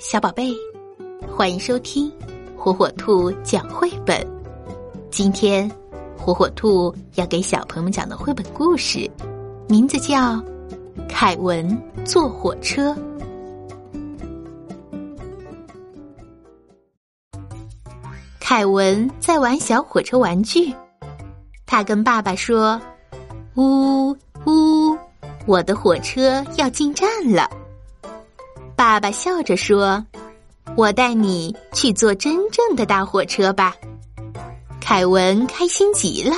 小宝贝，欢迎收听火火兔讲绘本。今天，火火兔要给小朋友们讲的绘本故事，名字叫《凯文坐火车》。凯文在玩小火车玩具，他跟爸爸说：“呜呜，我的火车要进站了。”爸爸笑着说：“我带你去坐真正的大火车吧。”凯文开心极了。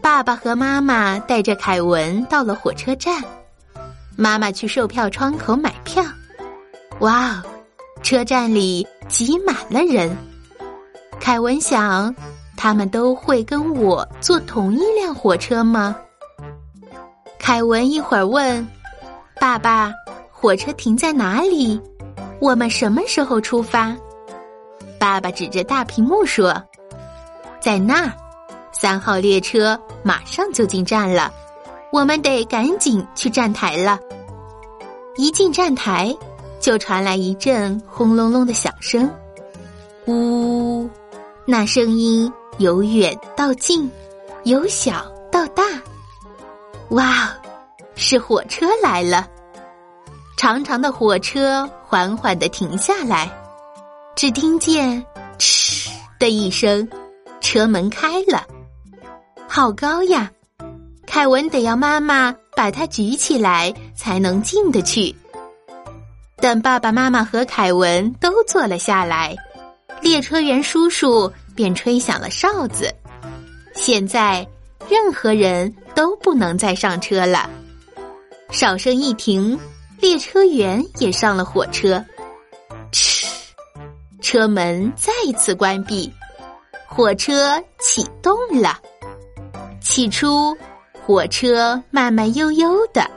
爸爸和妈妈带着凯文到了火车站，妈妈去售票窗口买票。哇哦，车站里挤满了人。凯文想，他们都会跟我坐同一辆火车吗？凯文一会儿问爸爸。火车停在哪里？我们什么时候出发？爸爸指着大屏幕说：“在那儿，三号列车马上就进站了，我们得赶紧去站台了。”一进站台，就传来一阵轰隆隆的响声，呜，那声音由远到近，由小到大。哇，是火车来了！长长的火车缓缓的停下来，只听见“嗤”的一声，车门开了。好高呀！凯文得要妈妈把它举起来才能进得去。等爸爸妈妈和凯文都坐了下来，列车员叔叔便吹响了哨子。现在，任何人都不能再上车了。哨声一停。列车员也上了火车，嗤，车门再次关闭，火车启动了。起初，火车慢慢悠悠的，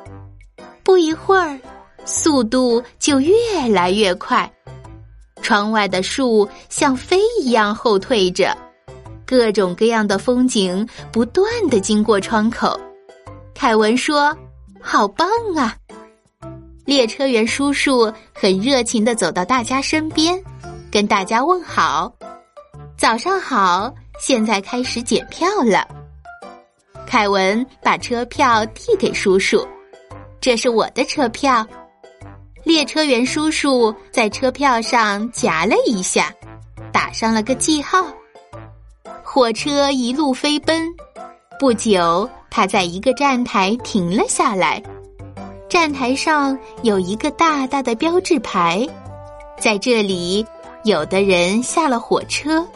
不一会儿，速度就越来越快。窗外的树像飞一样后退着，各种各样的风景不断的经过窗口。凯文说：“好棒啊！”列车员叔叔很热情的走到大家身边，跟大家问好：“早上好！现在开始检票了。”凯文把车票递给叔叔：“这是我的车票。”列车员叔叔在车票上夹了一下，打上了个记号。火车一路飞奔，不久，他在一个站台停了下来。站台上有一个大大的标志牌，在这里，有的人下了火车，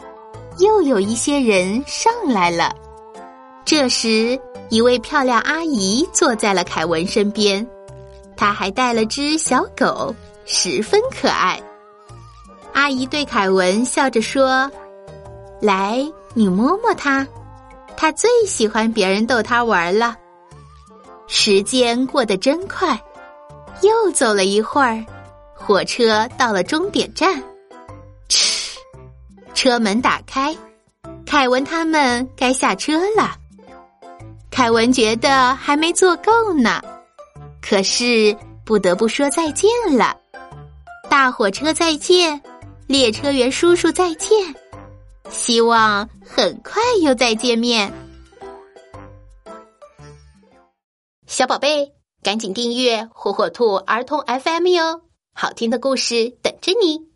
又有一些人上来了。这时，一位漂亮阿姨坐在了凯文身边，她还带了只小狗，十分可爱。阿姨对凯文笑着说：“来，你摸摸它，它最喜欢别人逗它玩了。”时间过得真快，又走了一会儿，火车到了终点站。嗤，车门打开，凯文他们该下车了。凯文觉得还没坐够呢，可是不得不说再见了。大火车再见，列车员叔叔再见，希望很快又再见面。小宝贝，赶紧订阅火火兔儿童 FM 哟，好听的故事等着你。